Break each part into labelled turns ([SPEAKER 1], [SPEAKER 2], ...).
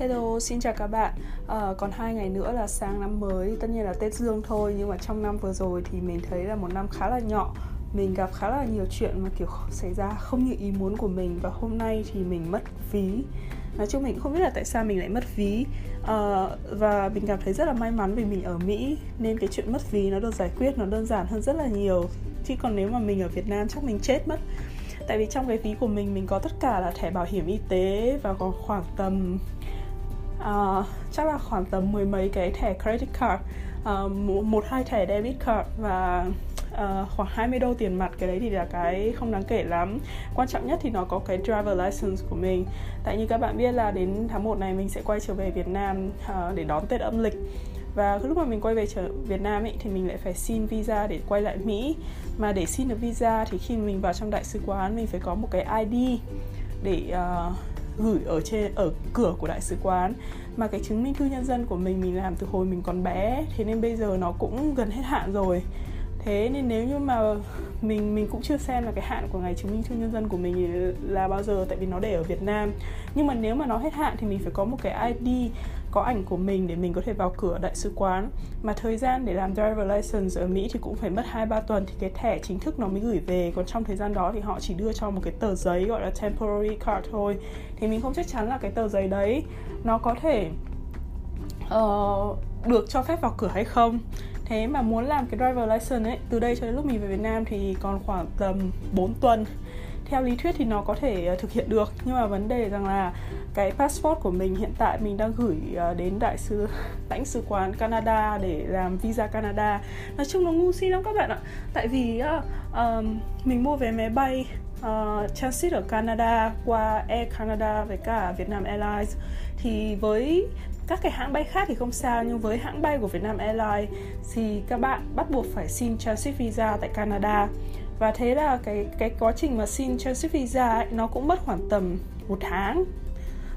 [SPEAKER 1] Hello, xin chào các bạn. À, còn hai ngày nữa là sang năm mới, tất nhiên là Tết Dương thôi. Nhưng mà trong năm vừa rồi thì mình thấy là một năm khá là nhỏ. Mình gặp khá là nhiều chuyện mà kiểu xảy ra không như ý muốn của mình và hôm nay thì mình mất ví. Nói chung mình không biết là tại sao mình lại mất ví à, và mình cảm thấy rất là may mắn vì mình ở Mỹ nên cái chuyện mất ví nó được giải quyết nó đơn giản hơn rất là nhiều. Chứ còn nếu mà mình ở Việt Nam chắc mình chết mất tại vì trong cái ví của mình mình có tất cả là thẻ bảo hiểm y tế và còn khoảng tầm uh, chắc là khoảng tầm mười mấy cái thẻ credit card. Uh, một hai thẻ debit card và uh, khoảng 20 đô tiền mặt. Cái đấy thì là cái không đáng kể lắm. Quan trọng nhất thì nó có cái driver license của mình. Tại như các bạn biết là đến tháng 1 này mình sẽ quay trở về Việt Nam uh, để đón Tết âm lịch. Và lúc mà mình quay về trở Việt Nam ấy thì mình lại phải xin visa để quay lại Mỹ. Mà để xin được visa thì khi mình vào trong đại sứ quán mình phải có một cái ID để uh, gửi ở trên, ở cửa của đại sứ quán. Mà cái chứng minh thư nhân dân của mình mình làm từ hồi mình còn bé, thế nên bây giờ nó cũng gần hết hạn rồi. Thế nên nếu như mà mình mình cũng chưa xem là cái hạn của ngày chứng minh thư nhân dân của mình là bao giờ, tại vì nó để ở Việt Nam. Nhưng mà nếu mà nó hết hạn thì mình phải có một cái ID có ảnh của mình để mình có thể vào cửa đại sứ quán. Mà thời gian để làm driver license ở Mỹ thì cũng phải mất 2 3 tuần thì cái thẻ chính thức nó mới gửi về. Còn trong thời gian đó thì họ chỉ đưa cho một cái tờ giấy gọi là temporary card thôi. Thì mình không chắc chắn là cái tờ giấy đấy nó có thể uh, được cho phép vào cửa hay không. Thế mà muốn làm cái driver license ấy từ đây cho đến lúc mình về Việt Nam thì còn khoảng tầm 4 tuần theo lý thuyết thì nó có thể ờ, thực hiện được. Nhưng mà vấn đề rằng là cái passport của mình hiện tại mình đang gửi ờ, đến đại sứ lãnh sứ quán Canada để làm visa Canada. Nói chung nó ngu si lắm các bạn ạ. Tại vì uh, mình mua vé máy bay uh, transit ở Canada qua Air Canada với cả Vietnam Airlines thì với các cái hãng bay khác thì không sao nhưng với hãng bay của Vietnam Airlines thì các bạn bắt buộc phải xin transit visa tại Canada và thế là cái cái quá trình mà xin transit visa ấy, nó cũng mất khoảng tầm một tháng.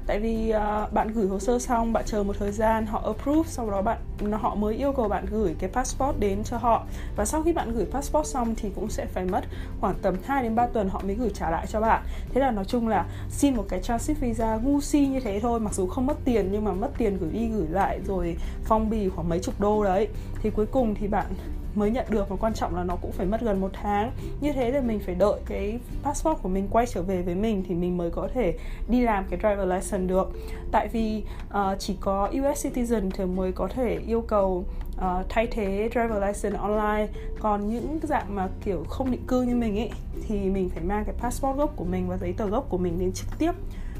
[SPEAKER 1] Tại vì uh, bạn gửi hồ sơ xong bạn chờ một thời gian họ approve sau đó bạn họ mới yêu cầu bạn gửi cái passport đến cho họ. Và sau khi bạn gửi passport xong thì cũng sẽ phải mất khoảng tầm 2 đến 3 tuần họ mới gửi trả lại cho bạn. Thế là nói chung là xin một cái transit visa ngu si như thế thôi mặc dù không mất tiền nhưng mà mất tiền gửi đi gửi lại rồi phong bì khoảng mấy chục đô đấy. Thì cuối cùng thì bạn mới nhận được và quan trọng là nó cũng phải mất gần một tháng. Như thế thì mình phải đợi cái passport của mình quay trở về với mình thì mình mới có thể đi làm cái driver license được. Tại vì uh, chỉ có US citizen thì mới có thể yêu cầu uh, thay thế driver license online. Còn những dạng mà kiểu không định cư như mình ấy thì mình phải mang cái passport gốc của mình và giấy tờ gốc của mình đến trực tiếp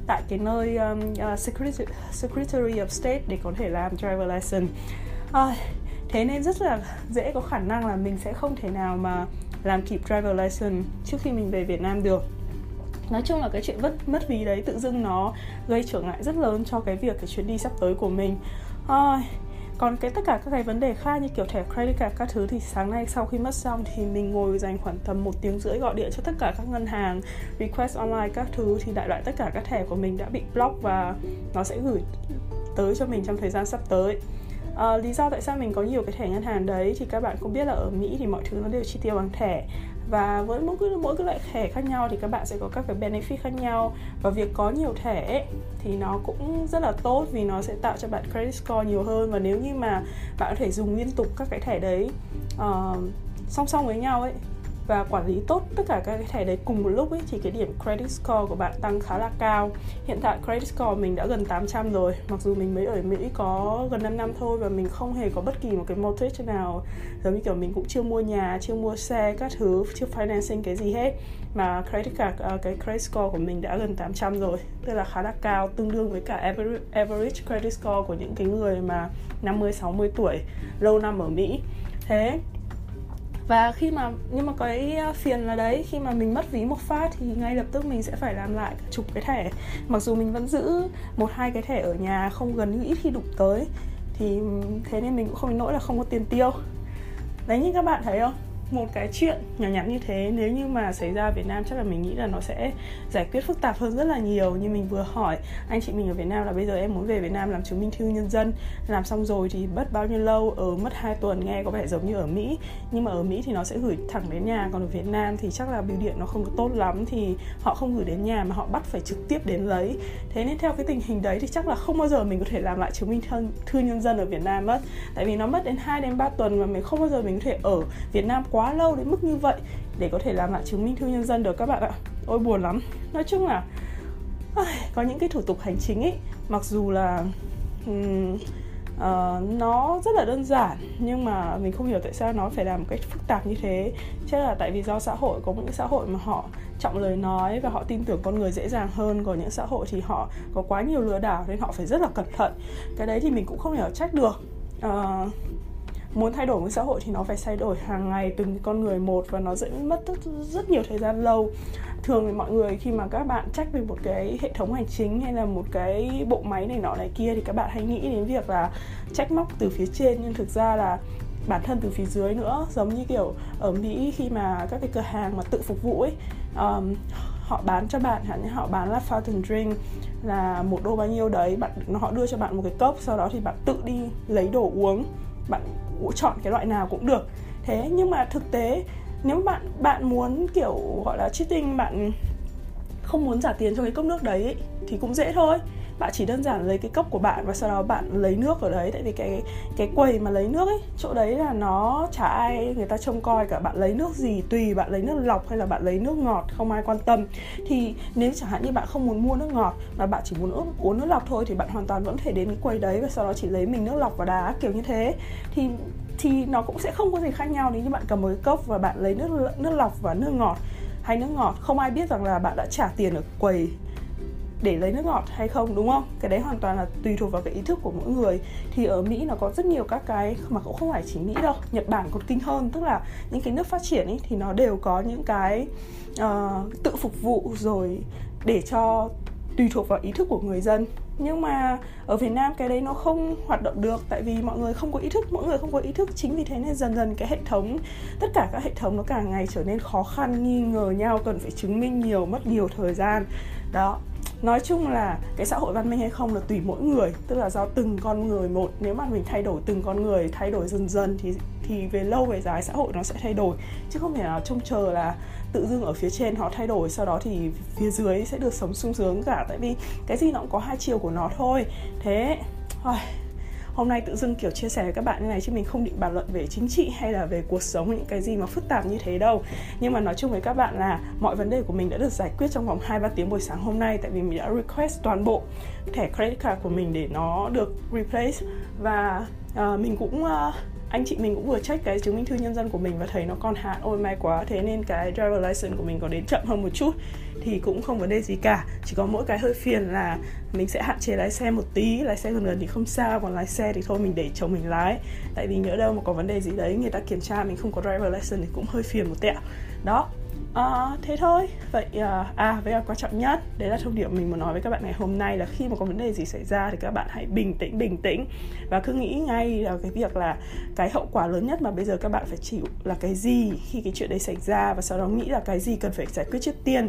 [SPEAKER 1] tại cái nơi um, uh, ờ, Secretary, Secretary of State để có thể làm driver license. Uh, thế nên rất là dễ có khả năng là mình sẽ không thể nào mà làm kịp driver license trước khi mình về Việt Nam được. Nói chung là cái chuyện mất mất ví đấy tự dưng nó gây trở ngại rất lớn cho cái việc cái chuyến đi sắp tới của mình. À, còn cái tất cả các cái vấn đề khác như kiểu thẻ credit card các thứ thì sáng nay sau khi mất xong thì mình ngồi dành khoảng tầm một tiếng rưỡi gọi điện cho tất cả các ngân hàng request online các thứ thì đại loại tất cả các thẻ của mình đã bị block và nó sẽ gửi tới cho mình trong thời gian sắp tới uh, lý do tại sao mình có nhiều cái thẻ ngân hàng đấy thì các bạn cũng biết là ở Mỹ thì mọi thứ nó đều chi tiêu bằng thẻ. Và với mỗi cái mỗi cái loại thẻ khác nhau thì các bạn sẽ có các cái benefit khác nhau. Và việc có nhiều thẻ ấy, thì nó cũng rất là tốt vì nó sẽ tạo cho bạn credit score nhiều hơn. Và nếu như mà bạn có thể dùng liên tục các cái thẻ đấy uh, song song với nhau ấy và quản lý tốt tất cả các cái thẻ đấy cùng một lúc ấy thì cái điểm credit score của bạn tăng khá là cao. Hiện tại credit score mình đã gần 800 rồi mặc dù mình mới ở Mỹ có gần 5 năm thôi và mình không hề có bất kỳ một cái mortgage nào. Giống như kiểu mình cũng chưa mua nhà chưa mua xe các thứ chưa financing cái gì hết. Mà credit card uh, cái credit score của mình đã gần 800 rồi tức là khá là cao tương đương với cả average, average credit score của những cái người mà 50 60 tuổi lâu năm ở Mỹ. Thế và khi mà, nhưng mà cái à, phiền là đấy, khi mà mình mất ví một phát thì ngay lập tức mình sẽ phải làm lại cả chục cái thẻ. Mặc dù mình vẫn giữ một, hai cái thẻ ở nhà không gần như ít khi đụng tới, thì ừ, thế nên mình cũng không đến nỗi là không có tiền tiêu. Đấy, như các bạn thấy không? Một cái chuyện nhỏ nhặt như thế. Nếu như mà xảy ra ở Việt Nam chắc là mình nghĩ là nó sẽ giải quyết phức tạp hơn rất là nhiều. Như mình vừa hỏi anh chị mình ở Việt Nam là bây giờ em muốn về Việt Nam làm chứng minh thư nhân dân. Làm xong rồi thì mất bao nhiêu lâu? Ở mất 2 tuần nghe có vẻ giống như ở Mỹ. Nhưng mà ở Mỹ thì nó sẽ gửi thẳng đến nhà. Còn ở Việt Nam thì chắc là bưu điện nó không có tốt lắm. Thì họ không gửi đến nhà mà họ bắt phải trực tiếp đến lấy. Thế nên theo cái tình hình đấy thì chắc là không bao giờ mình có thể làm lại chứng minh thư, thư nhân dân ở Việt Nam mất. Tại vì nó mất đến 2 đến 3 tuần mà mình không bao giờ mình có thể ở Việt Nam quá quá lâu đến mức như vậy để có thể làm lại chứng minh thư nhân dân được các bạn ạ. Ôi buồn lắm. Nói chung là có những cái thủ tục hành chính ấy mặc dù là um, uh, nó rất là đơn giản nhưng mà mình không hiểu tại sao nó phải làm một cách phức tạp như thế. Chắc là tại vì do xã hội có những xã hội mà họ trọng lời nói và họ tin tưởng con người dễ dàng hơn. Còn những xã hội thì họ có quá nhiều lừa đảo nên họ phải rất là cẩn thận. Cái đấy thì mình cũng không hiểu trách được. Uh, muốn thay đổi một xã hội thì nó phải thay đổi hàng ngày từng con người một và nó sẽ mất rất, rất nhiều thời gian lâu. Thường thì mọi người khi mà các bạn trách về một cái hệ thống hành chính hay là một cái bộ máy này nọ này kia thì các bạn hay nghĩ đến việc là trách móc từ phía trên. Nhưng thực ra là bản thân từ phía dưới nữa giống như kiểu ở Mỹ khi mà các cái cửa hàng mà tự phục vụ ấy um, họ bán cho bạn hẳn họ bán là fountain drink là một đô bao nhiêu đấy bạn họ đưa cho bạn một cái cốc sau đó thì bạn tự đi lấy đồ uống bạn chọn cái loại nào cũng được. Thế nhưng mà thực tế nếu bạn bạn muốn kiểu gọi là cheating bạn không muốn trả tiền cho cái cốc nước đấy ấy, thì cũng dễ thôi bạn chỉ đơn giản lấy cái cốc của bạn và sau đó bạn lấy nước ở đấy. Tại vì cái cái quầy mà lấy nước ấy, chỗ đấy là nó chả ai người ta trông coi cả. Bạn lấy nước gì tùy, bạn lấy nước lọc hay là bạn lấy nước ngọt, không ai quan tâm. Thì nếu chẳng hạn như bạn không muốn mua nước ngọt mà bạn chỉ muốn uống uống nước lọc thôi thì bạn hoàn toàn vẫn thể đến cái quầy đấy và sau đó chỉ lấy mình nước lọc và đá, kiểu như thế. Thì thì nó cũng sẽ không có gì khác nhau nếu như bạn cầm một cái cốc và bạn lấy nước nước lọc và nước ngọt hay nước ngọt. Không ai biết rằng là bạn đã trả tiền ở quầy để lấy nước ngọt hay không đúng không? Cái đấy hoàn toàn là tùy thuộc vào cái ý thức của mỗi người. Thì ở mỹ nó có rất nhiều các cái mà cũng không phải chỉ mỹ đâu nhật bản còn kinh hơn. Tức là những cái nước phát triển ấy thì nó đều có những cái uh, tự phục vụ rồi để cho tùy thuộc vào ý thức của người dân. Nhưng mà ở Việt Nam cái đấy nó không hoạt động được tại vì mọi người không có ý thức mỗi người không có ý thức. Chính vì thế nên dần dần cái hệ thống tất cả các hệ thống nó càng ngày trở nên khó khăn nghi ngờ nhau cần phải chứng minh nhiều mất nhiều thời gian. Đó nói chung là cái xã hội văn minh hay không là tùy mỗi người, tức là do từng con người một. Nếu mà mình thay đổi từng con người, thay đổi dần dần thì thì về lâu về dài xã hội nó sẽ thay đổi. Chứ không thể nào trông chờ là tự dưng ở phía trên họ thay đổi, sau đó thì phía dưới sẽ được sống sung sướng cả. Tại vì cái gì nó cũng có hai chiều của nó thôi. Thế hôm nay tự dưng kiểu chia sẻ với các bạn như này chứ mình không định bàn luận về chính trị hay là về cuộc sống những cái gì mà phức tạp như thế đâu. Nhưng mà nói chung với các bạn là mọi vấn đề của mình đã được giải quyết trong vòng 2-3 tiếng buổi sáng hôm nay tại vì mình đã request toàn bộ thẻ credit card của mình để nó được replace. Và uh, mình cũng uh, anh chị mình cũng vừa check cái chứng minh thư nhân dân của mình và thấy nó còn hạn. Ôi, may quá. Thế nên cái driver license của mình có đến chậm hơn một chút thì cũng không vấn đề gì cả. Chỉ có mỗi cái hơi phiền là mình sẽ hạn chế lái xe một tí, lái xe gần gần thì không sao. Còn lái xe thì thôi, mình để chồng mình lái. Tại vì nhớ đâu mà có vấn đề gì đấy, người ta kiểm tra mình không có driver license thì cũng hơi phiền một tẹo. Đó. À, thế thôi. Vậy ờ, à, à với là quan trọng nhất. Đấy là thông điệp mình muốn nói với các bạn ngày hôm nay là khi mà có vấn đề gì xảy ra thì các bạn hãy bình tĩnh bình tĩnh. Và cứ nghĩ ngay là cái việc là cái hậu quả lớn nhất mà bây giờ các bạn phải chịu là cái gì khi cái chuyện đấy xảy ra và sau đó nghĩ là cái gì cần phải giải quyết trước tiên.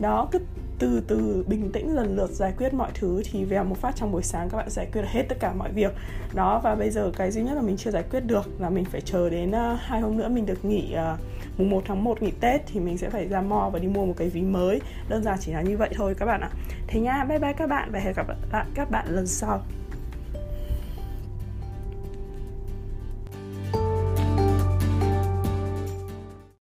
[SPEAKER 1] Đó cứ từ từ bình tĩnh lần lượt giải quyết mọi thứ thì vèo một phát trong buổi sáng các bạn giải quyết hết tất cả mọi việc. Đó và bây giờ cái duy nhất là mình chưa giải quyết được là mình phải chờ đến uh, hai hôm nữa mình được nghỉ uh, mùng 1 tháng 1 nghỉ Tết thì mình sẽ phải ra mall và đi mua một cái ví mới. Đơn giản chỉ là như vậy thôi các bạn ạ. Thế nha, bye bye các bạn và hẹn gặp lại các bạn lần sau.